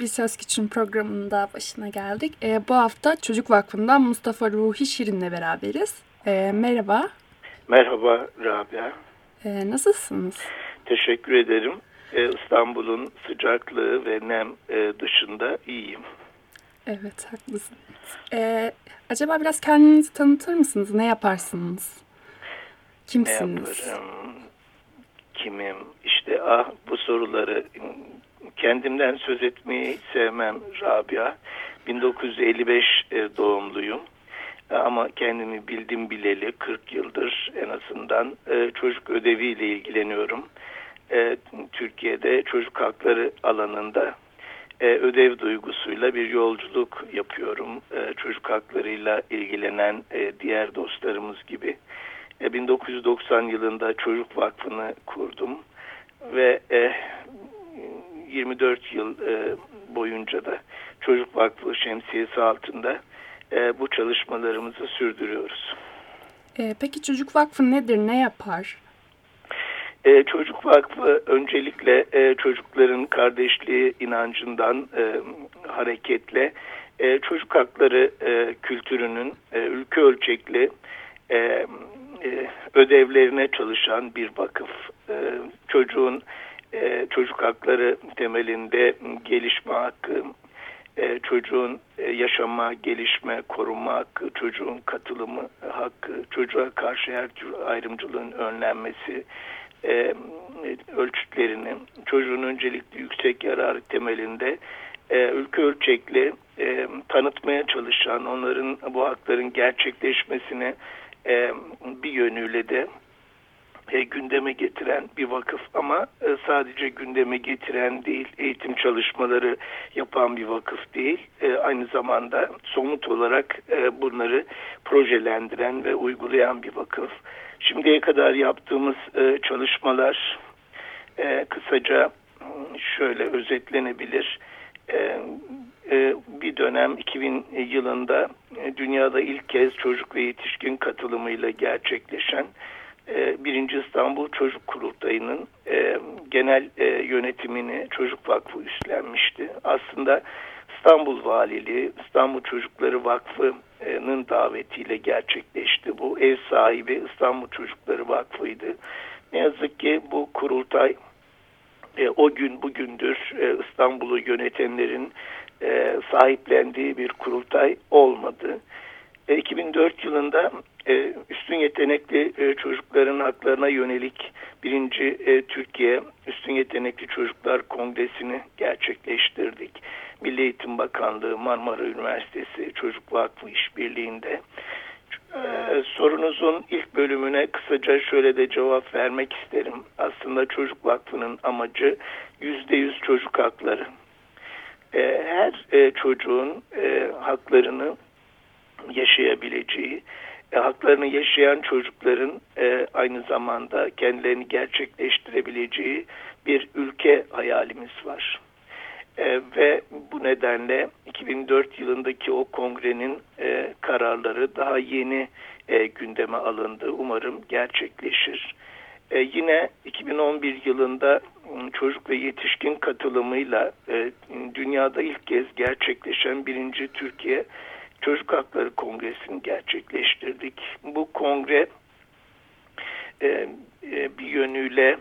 Bir Söz Küçüğün programında başına geldik. Ee, bu hafta Çocuk Vakfı'ndan Mustafa Ruhi Şirin'le beraberiz. Ee, merhaba. Merhaba Rabia. Ee, nasılsınız? Teşekkür ederim. Ee, İstanbul'un sıcaklığı ve nem e, dışında iyiyim. Evet, haklısınız. Ee, acaba biraz kendinizi tanıtır mısınız? Ne yaparsınız? Kimsiniz? Ne yaparım? Kimim? İşte ah bu soruları kendimden söz etmeyi sevmem Rabia. 1955 e, doğumluyum. Ama kendimi bildim bileli 40 yıldır en azından e, çocuk ödeviyle ilgileniyorum. E, Türkiye'de çocuk hakları alanında ödev duygusuyla bir yolculuk yapıyorum. Çocuk haklarıyla ilgilenen diğer dostlarımız gibi. 1990 yılında Çocuk Vakfı'nı kurdum ve 24 yıl e, boyunca da Çocuk Vakfı şemsiyesi altında e, bu çalışmalarımızı sürdürüyoruz. E, peki Çocuk Vakfı nedir, ne yapar? E, Çocuk Vakfı öncelikle e, çocukların kardeşliği inancından e, hareketle e, çocuk hakları e, kültürünün e, ülke ölçekli e, e, ödevlerine çalışan bir vakıf. E, çocuğun e, çocuk hakları temelinde gelişme hakkı, e, çocuğun e, yaşama, gelişme, korunma hakkı, çocuğun katılımı hakkı, çocuğa karşı her tür ayrımcılığın önlenmesi e, ölçütlerini, çocuğun öncelikli yüksek yararı temelinde ülke ölçekli tanıtmaya çalışan, onların bu hakların gerçekleşmesine bir yönüyle de e, gündeme getiren bir vakıf ama e, sadece gündeme getiren değil, eğitim çalışmaları yapan bir vakıf değil. E, aynı zamanda somut olarak e, bunları projelendiren ve uygulayan bir vakıf. Şimdiye kadar yaptığımız e, çalışmalar e, kısaca şöyle özetlenebilir. E, e, bir dönem 2000 yılında e, dünyada ilk kez çocuk ve yetişkin katılımıyla gerçekleşen birinci İstanbul Çocuk Kurultayı'nın e, genel e, yönetimini Çocuk Vakfı üstlenmişti. Aslında İstanbul Valiliği, İstanbul Çocukları Vakfı'nın davetiyle gerçekleşti. Bu ev sahibi İstanbul Çocukları Vakfı'ydı. Ne yazık ki bu kurultay o gün bugündür İstanbul'u yönetenlerin sahiplendiği bir kurultay olmadı. 2004 yılında e, üstün yetenekli e, çocukların haklarına yönelik birinci e, Türkiye Üstün Yetenekli Çocuklar Kongresi'ni gerçekleştirdik. Milli Eğitim Bakanlığı, Marmara Üniversitesi Çocuk Vakfı işbirliğinde. Sorunuzun ilk bölümüne kısaca şöyle de cevap vermek isterim. Aslında Çocuk Vakfı'nın amacı yüzde yüz çocuk hakları. Her e, çocuğun e, haklarını yaşayabileceği, e, haklarını yaşayan çocukların e, aynı zamanda kendilerini gerçekleştirebileceği bir ülke hayalimiz var. E, ve bu nedenle 2004 yılındaki o kongrenin e, kararları daha yeni e, gündeme alındı. Umarım gerçekleşir. E, yine 2011 yılında çocuk ve yetişkin katılımıyla e, dünyada ilk kez gerçekleşen birinci Türkiye Çocuk Hakları Kongresi'ni gerçekleştirdik. Bu kongre e, e, bir yönüyle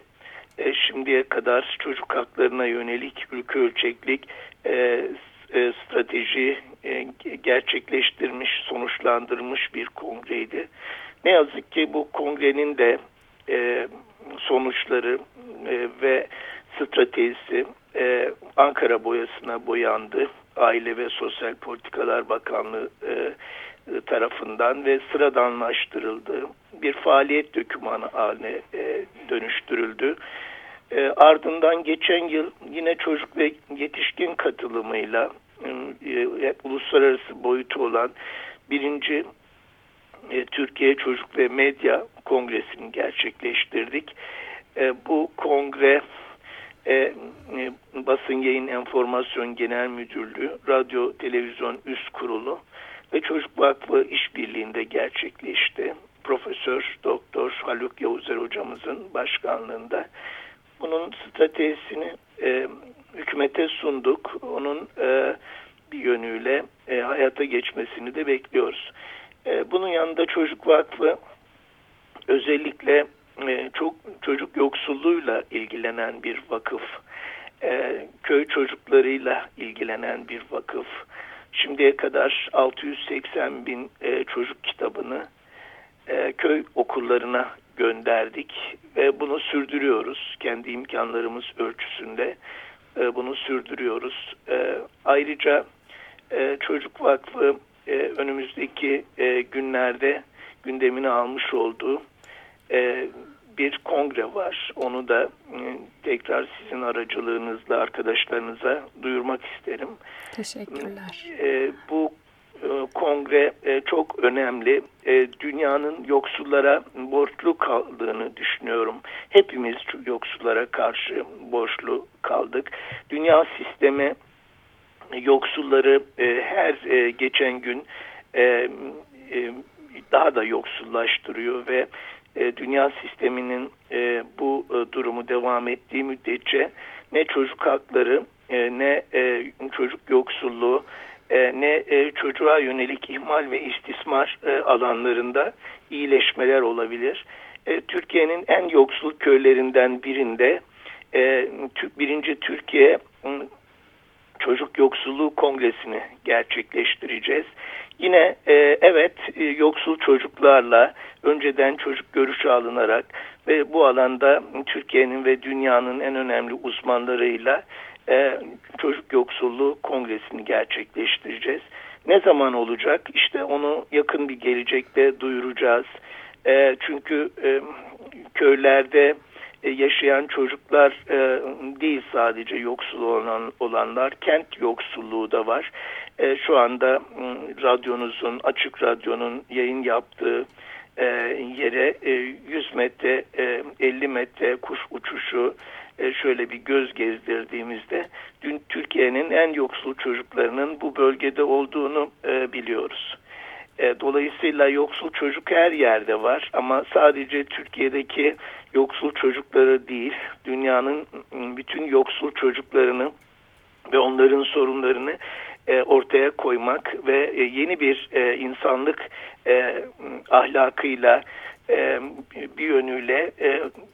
e, şimdiye kadar çocuk haklarına yönelik ülke ölçeklik e, e, strateji e, gerçekleştirmiş, sonuçlandırmış bir kongreydi. Ne yazık ki bu kongrenin de e, sonuçları e, ve stratejisi e, Ankara boyasına boyandı. Aile ve Sosyal Politikalar Bakanlığı e, tarafından ve sıradanlaştırıldı. Bir faaliyet dökümanı haline e, dönüştürüldü. E, ardından geçen yıl yine çocuk ve yetişkin katılımıyla e, uluslararası boyutu olan birinci e, Türkiye Çocuk ve Medya Kongresini gerçekleştirdik. E, bu kongre e, e, Basın Yayın Enformasyon Genel Müdürlüğü, Radyo Televizyon Üst Kurulu ve Çocuk Vakfı işbirliğinde gerçekleşti. Profesör Doktor Haluk Yavuzer hocamızın başkanlığında. Bunun stratejisini e, hükümete sunduk. Onun e, bir yönüyle e, hayata geçmesini de bekliyoruz. E, bunun yanında Çocuk Vakfı özellikle e, çok çocuk yoksulluğuyla ilgilenen bir vakıf. E, köy çocuklarıyla ilgilenen bir vakıf. Şimdiye kadar 680 bin e, çocuk kitabını e, köy okullarına gönderdik ve bunu sürdürüyoruz. Kendi imkanlarımız ölçüsünde e, bunu sürdürüyoruz. Ayrıca Çocuk Vakfı önümüzdeki günlerde gündemine almış olduğu e, bir kongre var. Onu da e, tekrar sizin aracılığınızla arkadaşlarınıza duyurmak isterim. Teşekkürler. E, bu e, kongre çok önemli. Dünyanın yoksullara borçlu kaldığını düşünüyorum. Hepimiz yoksullara karşı borçlu kaldık. Dünya sistemi yoksulları her geçen gün daha da yoksullaştırıyor ve e, dünya sisteminin e, bu e, durumu devam ettiği müddetçe ne çocuk hakları e, ne e, çocuk yoksulluğu e, ne e, çocuğa yönelik ihmal ve istismar e, alanlarında iyileşmeler olabilir. E, Türkiye'nin en yoksul köylerinden birinde e, birinci Türkiye Çocuk Yoksulluğu Kongresini gerçekleştireceğiz. Yine e, evet e, yoksul çocuklarla önceden çocuk görüşü alınarak ve bu alanda Türkiye'nin ve dünyanın en önemli uzmanlarıyla e, Çocuk Yoksulluğu Kongresini gerçekleştireceğiz. Ne zaman olacak? İşte onu yakın bir gelecekte duyuracağız. E, çünkü e, köylerde e, yaşayan çocuklar e, değil sadece yoksul olan olanlar kent yoksulluğu da var. E, şu anda radyonuzun açık radyonun yayın yaptığı yere 100 metre 50 metre kuş uçuşu şöyle bir göz gezdirdiğimizde dün Türkiye'nin en yoksul çocuklarının bu bölgede olduğunu biliyoruz. Dolayısıyla yoksul çocuk her yerde var ama sadece Türkiye'deki yoksul çocukları değil, dünyanın bütün yoksul çocuklarını ve onların sorunlarını e, ortaya koymak ve e, yeni bir e, insanlık ahlakıyla bir yönüyle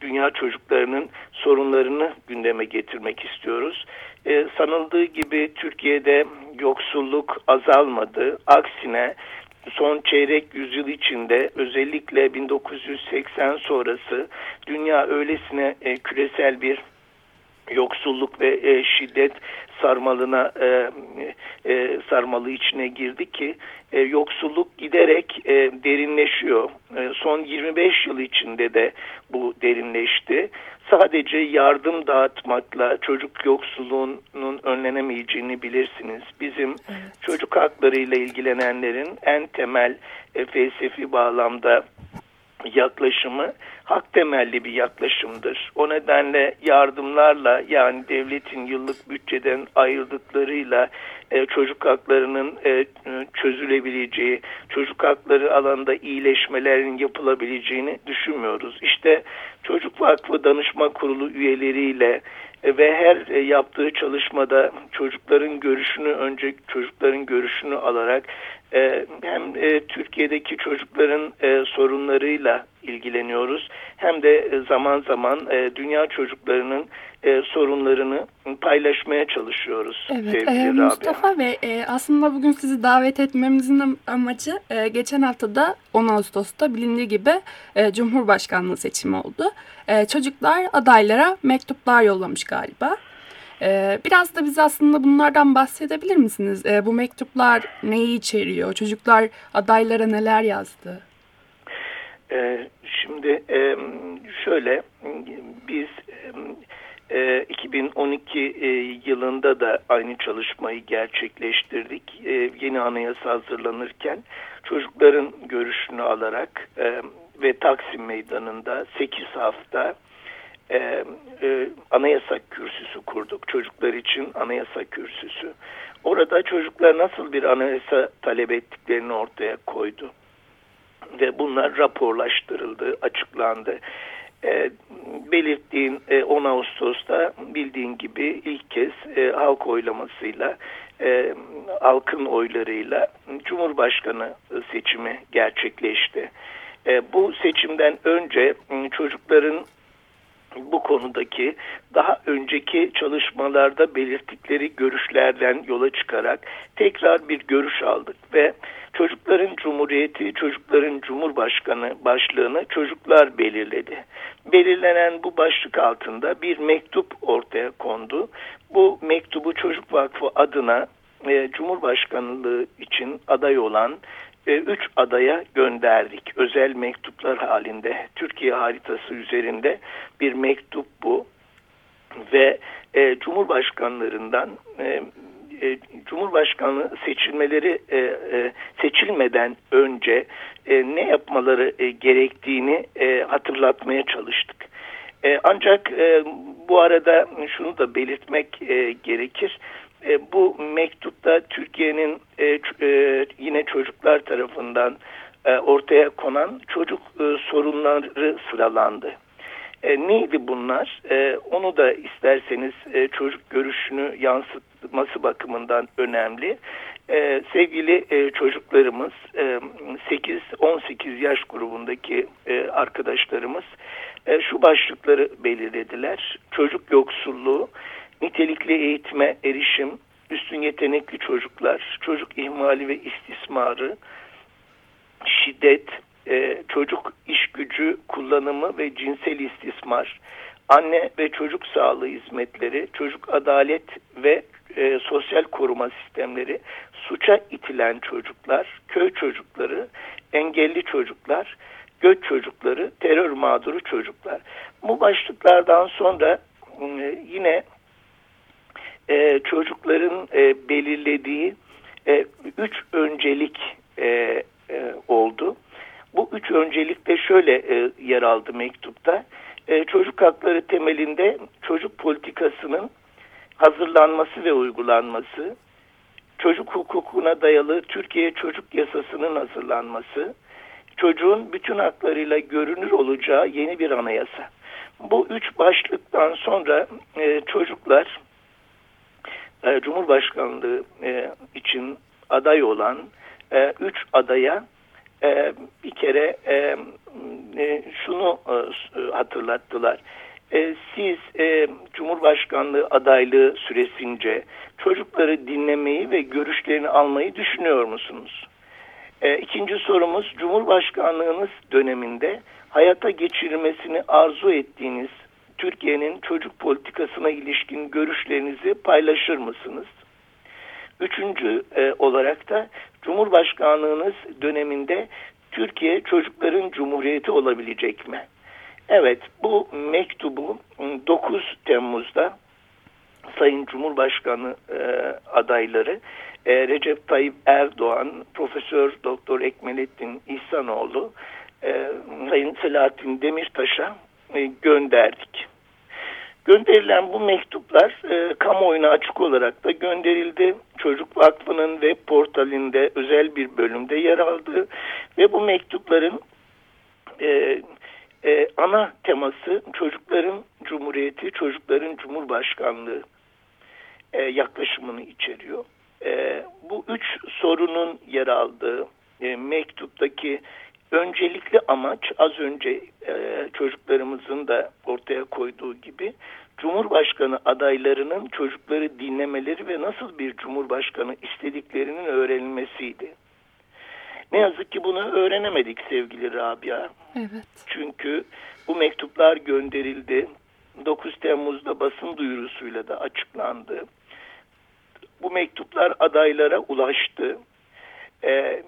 dünya çocuklarının sorunlarını gündeme getirmek istiyoruz. Sanıldığı gibi Türkiye'de yoksulluk azalmadı. Aksine son çeyrek yüzyıl içinde özellikle 1980 sonrası dünya öylesine e, küresel bir yoksulluk ve e, şiddet sarmalına e, e, sarmalı içine girdi ki e, yoksulluk giderek e, derinleşiyor. E, son 25 yıl içinde de bu derinleşti. Sadece yardım dağıtmakla çocuk yoksulluğunun önlenemeyeceğini bilirsiniz. Bizim evet. çocuk hakları ile ilgilenenlerin en temel e, felsefi bağlamda yaklaşımı hak temelli bir yaklaşımdır. O nedenle yardımlarla yani devletin yıllık bütçeden ayırdıklarıyla e, çocuk haklarının e, çözülebileceği, çocuk hakları alanda iyileşmelerin yapılabileceğini düşünmüyoruz. İşte Çocuk Vakfı Danışma Kurulu üyeleriyle e, ve her e, yaptığı çalışmada çocukların görüşünü önce çocukların görüşünü alarak e, hem Türkiye'deki çocukların sorunlarıyla ilgileniyoruz hem de zaman zaman dünya çocuklarının sorunlarını paylaşmaya çalışıyoruz. Evet e, Mustafa Bey e, aslında bugün sizi davet etmemizin amacı e, geçen haftada 10 Ağustos'ta bilindiği gibi e, Cumhurbaşkanlığı seçimi oldu. E, çocuklar adaylara mektuplar yollamış galiba. E, biraz da bize aslında bunlardan bahsedebilir misiniz? E, bu mektuplar neyi içeriyor? Çocuklar adaylara neler yazdı? E, şimdi e, şöyle biz E, 2012 e, yılında da aynı çalışmayı gerçekleştirdik. E, yeni anayasa hazırlanırken çocukların görüşünü alarak e, ve Taksim Meydanı'nda 8 hafta e, e, anayasa kürsüsü kurduk. Çocuklar için anayasa kürsüsü. Orada çocuklar nasıl bir anayasa talep ettiklerini ortaya koydu. Ve bunlar raporlaştırıldı, açıklandı. E, belirttiğin e, 10 Ağustos'ta bildiğin gibi ilk kez e, halk oylamasıyla e, halkın oylarıyla Cumhurbaşkanı seçimi gerçekleşti. E, bu seçimden önce çocukların bu konudaki daha önceki çalışmalarda belirttikleri görüşlerden yola çıkarak tekrar bir görüş aldık ve çocukların cumhuriyeti, çocukların cumhurbaşkanı başlığını çocuklar belirledi. Belirlenen bu başlık altında bir mektup ortaya kondu. Bu mektubu Çocuk Vakfı adına e, Cumhurbaşkanlığı için aday olan üç adaya gönderdik. Özel mektuplar halinde Türkiye haritası üzerinde bir mektup bu ve e, Cumhurbaşkanlarından e, e, Cumhurbaşkanı seçilmeleri e, e, seçilmeden önce e, ne yapmaları e, gerektiğini e, hatırlatmaya çalıştık. E, ancak e, bu arada şunu da belirtmek e, gerekir. E, bu mektupta Türkiye'nin e, e, yine çocuklar tarafından e, ortaya konan çocuk e, sorunları sıralandı. E, neydi bunlar? E, onu da isterseniz e, çocuk görüşünü yansıtması bakımından önemli. E, sevgili e, çocuklarımız, e, 8-18 yaş grubundaki e, arkadaşlarımız e, şu başlıkları belirlediler. Çocuk yoksulluğu, nitelikli eğitime erişim, üstün yetenekli çocuklar, çocuk ihmali ve istismarı, şiddet, e, çocuk iş gücü kullanımı ve cinsel istismar, anne ve çocuk sağlığı hizmetleri, çocuk adalet ve e, sosyal koruma sistemleri, suça itilen çocuklar, köy çocukları, engelli çocuklar, göç çocukları, terör mağduru çocuklar. Bu başlıklardan sonra e, yine e, çocukların e, belirlediği e, üç öncelik e, e, oldu. Bu üç öncelik de şöyle e, yer aldı mektupta. E, çocuk hakları temelinde çocuk politikasının hazırlanması ve uygulanması, çocuk hukukuna dayalı Türkiye Çocuk Yasası'nın hazırlanması, çocuğun bütün haklarıyla görünür olacağı yeni bir anayasa. Bu üç başlıktan sonra e, çocuklar e, Cumhurbaşkanlığı e, için aday olan e, üç adaya e, bir kere e, şunu hatırlattılar. Siz Cumhurbaşkanlığı adaylığı süresince çocukları dinlemeyi ve görüşlerini almayı düşünüyor musunuz? E, ikinci sorumuz Cumhurbaşkanlığınız döneminde hayata geçirmesini arzu ettiğiniz Türkiye'nin çocuk politikasına ilişkin görüşlerinizi paylaşır mısınız? Üçüncü e, olarak da Cumhurbaşkanlığınız döneminde Türkiye çocukların cumhuriyeti olabilecek mi? Evet bu mektubu 9 Temmuz'da Sayın Cumhurbaşkanı e, adayları e, Recep Tayyip Erdoğan, Profesör Doktor Ekmelettin İhsanoğlu, e, Sayın Selahattin Demirtaş'a e, gönderdik. Gönderilen bu mektuplar e, kamuoyuna açık olarak da gönderildi. Çocuk Vakfı'nın web portalinde özel bir bölümde yer aldı ve bu mektupların e, e, ana teması çocukların cumhuriyeti, çocukların cumhurbaşkanlığı e, yaklaşımını içeriyor. E, bu üç sorunun yer aldığı e, mektuptaki öncelikli amaç az önce e, çocuklarımızın da ortaya koyduğu gibi Cumhurbaşkanı adaylarının çocukları dinlemeleri ve nasıl bir Cumhurbaşkanı istediklerinin öğrenilmesiydi. Ne yazık ki bunu öğrenemedik sevgili Rabia. Evet. Çünkü bu mektuplar gönderildi. 9 Temmuz'da basın duyurusuyla da açıklandı. Bu mektuplar adaylara ulaştı. Ee,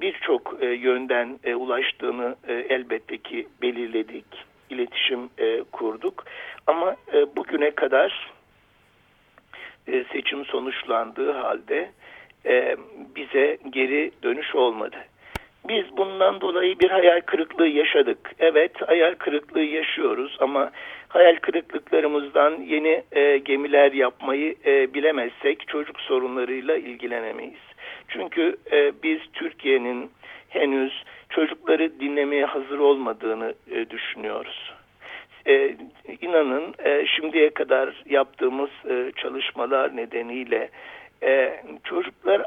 Birçok e, yönden e, ulaştığını e, elbette ki belirledik. iletişim e, kurduk. Ama e, bugüne kadar e, seçim sonuçlandığı halde e, bize geri dönüş olmadı. Biz bundan dolayı bir hayal kırıklığı yaşadık. Evet hayal kırıklığı yaşıyoruz ama hayal kırıklıklarımızdan yeni e, gemiler yapmayı e, bilemezsek çocuk sorunlarıyla ilgilenemeyiz. Çünkü e, biz Türkiye'nin henüz çocukları dinlemeye hazır olmadığını e, düşünüyoruz. E, inanın e, şimdiye kadar yaptığımız e, çalışmalar nedeniyle e, çocuklar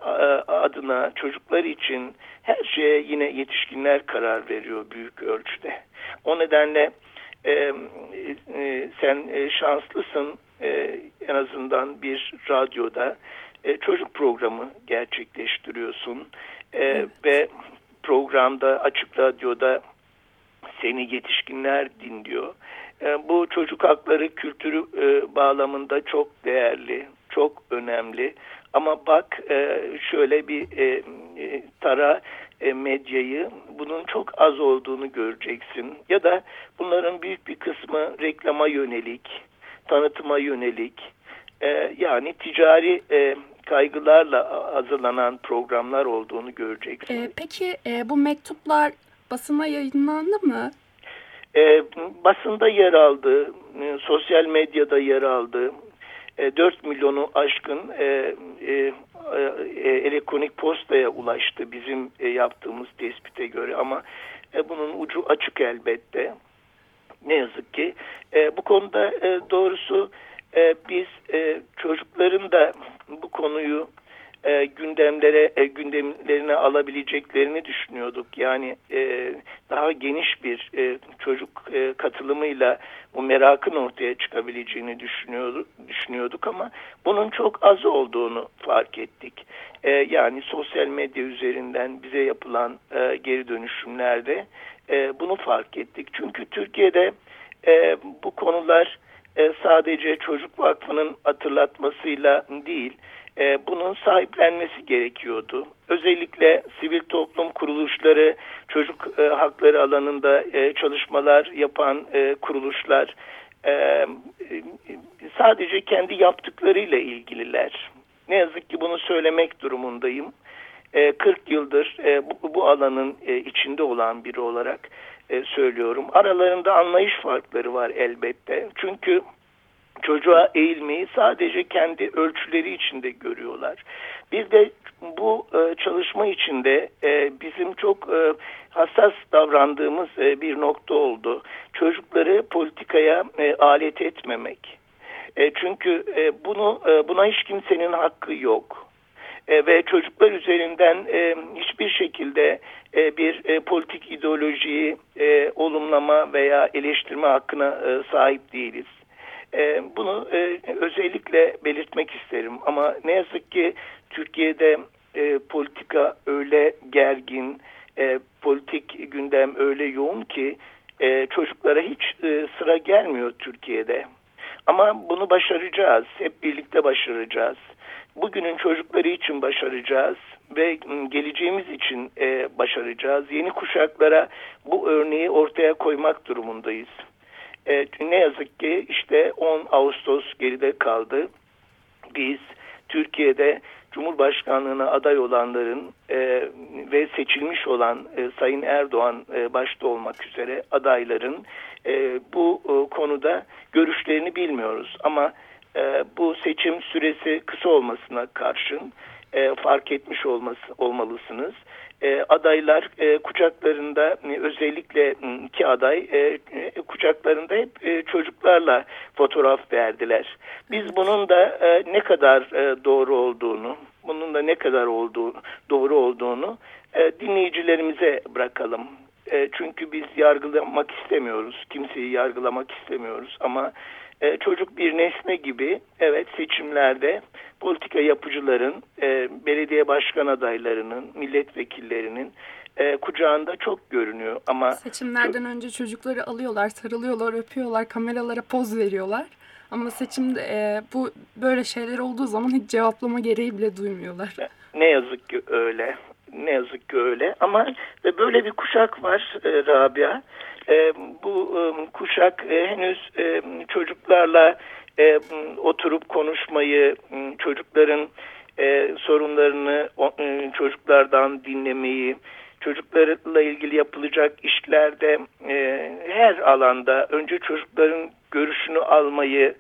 adına, çocuklar için her şeye yine yetişkinler karar veriyor büyük ölçüde. O nedenle e, e, sen e, şanslısın e, en azından bir radyoda e, çocuk programı gerçekleştiriyorsun e, ve programda açık radyoda seni yetişkinler dinliyor. E, bu çocuk hakları kültürü e, bağlamında çok değerli, çok önemli. Ama bak e, şöyle bir e, e, tara e, medyayı bunun çok az olduğunu göreceksin. Ya da bunların büyük bir kısmı reklama yönelik, tanıtıma yönelik e, yani ticari e, kaygılarla hazırlanan programlar olduğunu göreceksin. E, peki e, bu mektuplar basına yayınlandı mı? E, basında yer aldı, e, sosyal medyada yer aldı. E, 4 milyonu aşkın e, e, e, elektronik postaya ulaştı bizim e, yaptığımız tespite göre ama e, bunun ucu açık elbette. Ne yazık ki. E, bu konuda e, doğrusu e, biz e, çocukların da bu konuyu e, gündemlere e, gündemlerine alabileceklerini düşünüyorduk. Yani e, daha geniş bir e, çocuk e, katılımıyla bu merakın ortaya çıkabileceğini düşünüyorduk, düşünüyorduk ama bunun çok az olduğunu fark ettik. E, yani sosyal medya üzerinden bize yapılan e, geri dönüşümlerde e, bunu fark ettik. Çünkü Türkiye'de e, bu konular e, sadece Çocuk Vakfı'nın hatırlatmasıyla değil, e, bunun sahiplenmesi gerekiyordu. Özellikle sivil toplum kuruluşları, çocuk e, hakları alanında e, çalışmalar yapan e, kuruluşlar e, e sadece kendi yaptıklarıyla ilgililer. Ne yazık ki bunu söylemek durumundayım. E, 40 yıldır e, bu, bu alanın e, içinde olan biri olarak e, söylüyorum. Aralarında anlayış farkları var elbette. Çünkü çocuğa eğilmeyi sadece kendi ölçüleri içinde görüyorlar. Biz de bu e, çalışma içinde e, bizim çok e, hassas davrandığımız e, bir nokta oldu. Çocukları politikaya e, alet etmemek. E, çünkü e, bunu e, buna hiç kimsenin hakkı yok. E, ve çocuklar üzerinden e, hiçbir şekilde e, bir e, politik ideolojiyi e, olumlama veya eleştirme hakkına e, sahip değiliz. E, bunu e, özellikle belirtmek isterim ama ne yazık ki Türkiye'de e, politika öyle gergin, e, politik gündem öyle yoğun ki e, çocuklara hiç e, sıra gelmiyor Türkiye'de. Ama bunu başaracağız, hep birlikte başaracağız. Bugünün çocukları için başaracağız ve geleceğimiz için e, başaracağız. Yeni kuşaklara bu örneği ortaya koymak durumundayız. E, ne yazık ki işte 10 Ağustos geride kaldı. Biz Türkiye'de Cumhurbaşkanlığına aday olanların e, ve seçilmiş olan e, Sayın Erdoğan e, başta olmak üzere adayların e, bu e, konuda görüşlerini bilmiyoruz. Ama e, bu seçim süresi kısa olmasına karşın e, fark etmiş olması, olmalısınız e, adaylar e, kucaklarında e, özellikle iki aday e, kucaklarında hep e, çocuklarla fotoğraf verdiler. Biz bunun da e, ne kadar e, doğru olduğunu, bunun da ne kadar olduğu doğru olduğunu e, dinleyicilerimize bırakalım. E, çünkü biz yargılamak istemiyoruz, kimseyi yargılamak istemiyoruz ama e, çocuk bir nesne gibi evet seçimlerde politika yapıcıların, e, belediye başkan adaylarının, milletvekillerinin e, kucağında çok görünüyor. Ama seçimlerden önce çocukları alıyorlar, sarılıyorlar, öpüyorlar, kameralara poz veriyorlar. Ama seçimde e, bu böyle şeyler olduğu zaman hiç cevaplama gereği bile duymuyorlar. Ne yazık ki öyle. Ne yazık ki öyle. Ama böyle bir kuşak var e, Rabia. E, bu e, kuşak e, henüz çocuklarla oturup konuşmayı, çocukların sorunlarını çocuklardan dinlemeyi, çocuklarla ilgili yapılacak işlerde her alanda önce çocukların görüşünü almayı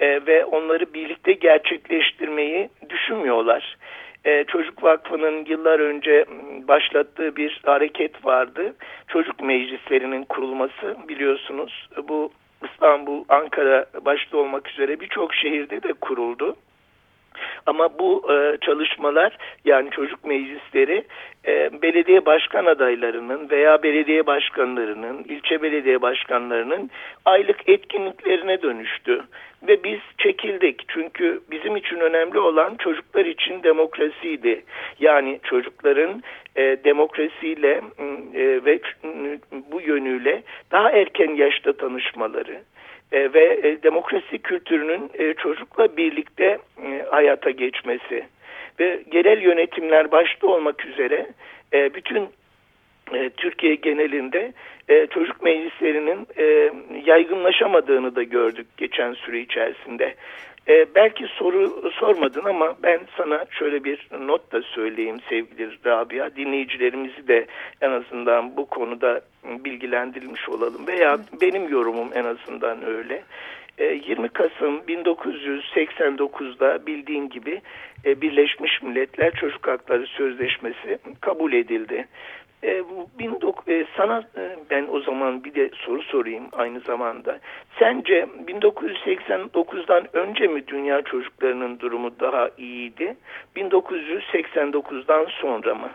ve onları birlikte gerçekleştirmeyi düşünmüyorlar. E, Çocuk Vakfı'nın yıllar önce başlattığı bir hareket vardı. Çocuk meclislerinin kurulması biliyorsunuz. Bu İstanbul, Ankara başta olmak üzere birçok şehirde de kuruldu. Ama bu e, çalışmalar yani çocuk meclisleri e, belediye başkan adaylarının veya belediye başkanlarının, ilçe belediye başkanlarının aylık etkinliklerine dönüştü. Ve biz çekildik çünkü bizim için önemli olan çocuklar için demokrasiydi. Yani çocukların e, demokrasiyle e, ve bu yönüyle daha erken yaşta tanışmaları, e, ve e, demokrasi kültürünün e, çocukla birlikte e, hayata geçmesi ve genel yönetimler başta olmak üzere e, bütün e, Türkiye genelinde e, çocuk meclislerinin e, yaygınlaşamadığını da gördük geçen süre içerisinde. E, belki soru sormadın ama ben sana şöyle bir not da söyleyeyim sevgili Rabia. Dinleyicilerimizi de en azından bu konuda bilgilendirilmiş olalım. Veya benim yorumum en azından öyle. 20 e, Kasım 1989'da bildiğin gibi e, Birleşmiş Milletler Çocuk Hakları Sözleşmesi kabul edildi. E, bu e, sana e, ben o zaman bir de soru sorayım aynı zamanda. Sence 1989'dan önce mi dünya çocuklarının durumu daha iyiydi? 1989'dan sonra mı?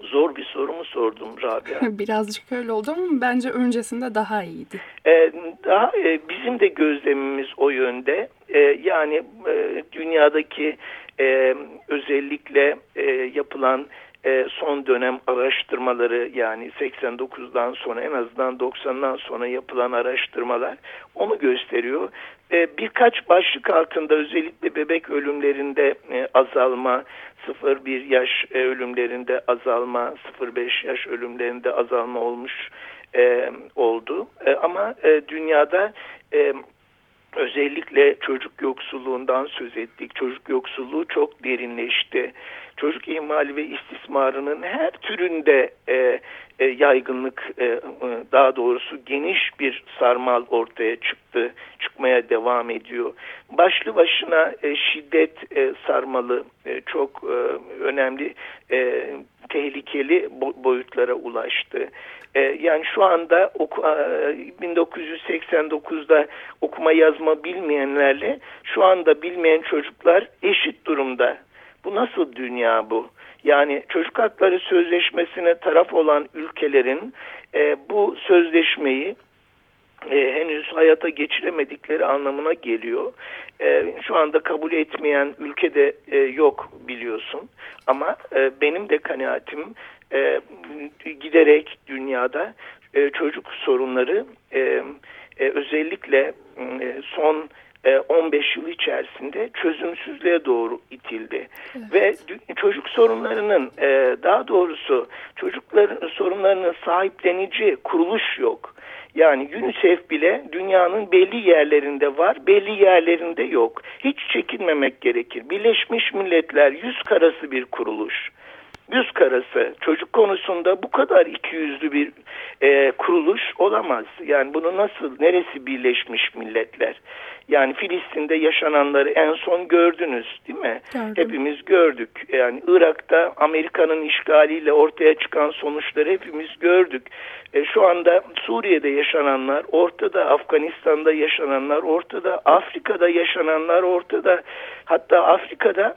Zor bir soru mu sordum Rabia? Birazcık öyle oldu ama bence öncesinde daha iyiydi. Ee, daha e, bizim de gözlemimiz o yönde. E, yani e, dünyadaki e, özellikle e, yapılan e, son dönem araştırmaları yani 89'dan sonra en azından 90'dan sonra yapılan araştırmalar onu gösteriyor. E, birkaç başlık altında özellikle bebek ölümlerinde e, azalma, 0-1 yaş e, ölümlerinde azalma, 0-5 yaş ölümlerinde azalma olmuş oldu. Ama dünyada özellikle çocuk yoksulluğundan söz ettik. Çocuk yoksulluğu çok derinleşti. Çocuk ihmali ve istismarının her türünde e, e, yaygınlık, e, e, daha doğrusu geniş bir sarmal ortaya çıktı, çıkmaya devam ediyor. Başlı başına e, şiddet e, sarmalı e, çok e, önemli, e, tehlikeli boyutlara ulaştı. E, yani şu anda oku, 1989'da okuma yazma bilmeyenlerle şu anda bilmeyen çocuklar eşit durumda. Bu nasıl dünya bu? Yani çocuk hakları sözleşmesine taraf olan ülkelerin e, bu sözleşmeyi e, henüz hayata geçiremedikleri anlamına geliyor. E, şu anda kabul etmeyen ülkede e, yok biliyorsun. Ama e, benim de kanaatim e, giderek dünyada e, çocuk sorunları e, e, özellikle e, son 15 e, yıl içerisinde çözümsüzlüğe doğru itildi. Evet. Ve çocuk sorunlarının e, daha doğrusu çocukların sorunlarının sahiplenici kuruluş yok. Yani UNICEF bile dünyanın belli yerlerinde var, belli yerlerinde yok. Hiç çekinmemek gerekir. Birleşmiş Milletler yüz karası bir kuruluş yüz karası çocuk konusunda bu kadar iki yüzlü bir e, kuruluş olamaz. Yani bunu nasıl, neresi Birleşmiş Milletler? Yani Filistin'de yaşananları en son gördünüz değil mi? Gördüm. Hepimiz gördük. Yani Irak'ta Amerika'nın işgaliyle ortaya çıkan sonuçları hepimiz gördük. E, şu anda Suriye'de yaşananlar ortada, Afganistan'da yaşananlar ortada, Afrika'da yaşananlar ortada. Hatta Afrika'da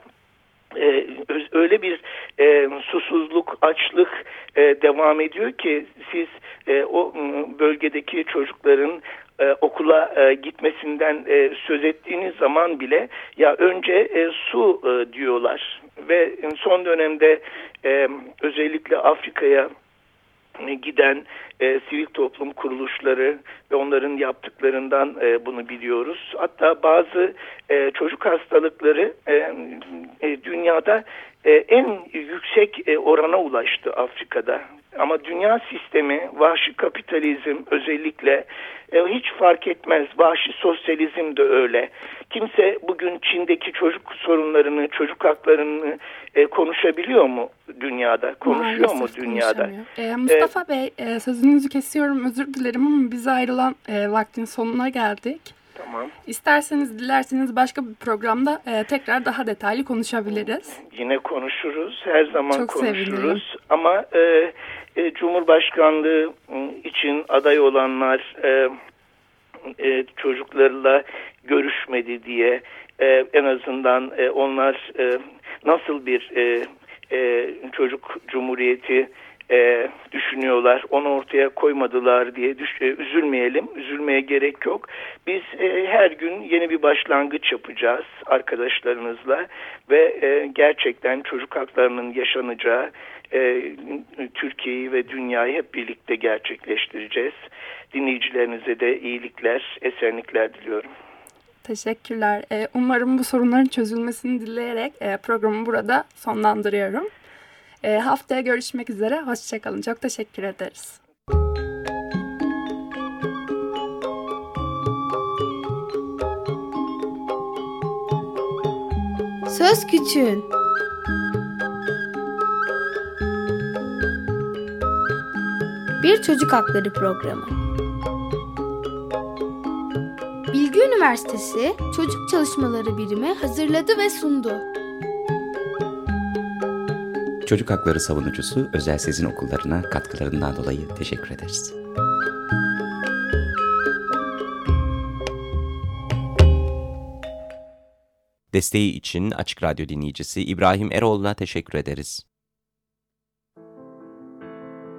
e, öyle bir e, susuzluk, açlık e, devam ediyor ki siz e, o bölgedeki çocukların e, okula e, gitmesinden e, söz ettiğiniz zaman bile ya önce e, su e, diyorlar. Ve son dönemde e, özellikle Afrika'ya giden e, sivil toplum kuruluşları ve onların yaptıklarından e, bunu biliyoruz. Hatta bazı e, çocuk hastalıkları e, e, dünyada e, en yüksek e, orana ulaştı Afrika'da. Ama dünya sistemi, vahşi kapitalizm özellikle e, hiç fark etmez. Vahşi sosyalizm de öyle. Kimse bugün Çin'deki çocuk sorunlarını, çocuk haklarını e, konuşabiliyor mu dünyada? Konuşuyor Maalesef mu dünyada? E, Mustafa Bey e, sözünüzü kesiyorum özür dilerim ama bize ayrılan e, vaktin sonuna geldik. Tamam. İsterseniz dilerseniz başka bir programda e, tekrar daha detaylı konuşabiliriz. Yine konuşuruz. Her zaman Çok konuşuruz. sevinirim. Ama e, e, Cumhurbaşkanlığı için aday olanlar e, e, çocuklarla görüşmedi diye e, en azından e, onlar e, nasıl bir e, e, çocuk cumhuriyeti e, düşünüyorlar. Onu ortaya koymadılar diye düş, e, üzülmeyelim. Üzülmeye gerek yok. Biz e, her gün yeni bir başlangıç yapacağız arkadaşlarınızla ve e, gerçekten çocuk haklarının yaşanacağı e, Türkiye'yi ve dünyayı hep birlikte gerçekleştireceğiz. Dinleyicilerinize de iyilikler, esenlikler diliyorum. Teşekkürler. E, umarım bu sorunların çözülmesini dileyerek e, programı burada sonlandırıyorum. E, haftaya görüşmek üzere. Hoşçakalın. Çok teşekkür ederiz. Söz Küçüğün Bir Çocuk Hakları Programı Bilgi Üniversitesi Çocuk Çalışmaları Birimi hazırladı ve sundu. Çocuk hakları savunucusu Özel Sezin Okullarına katkılarından dolayı teşekkür ederiz. Desteği için Açık Radyo dinleyicisi İbrahim Eroğlu'na teşekkür ederiz.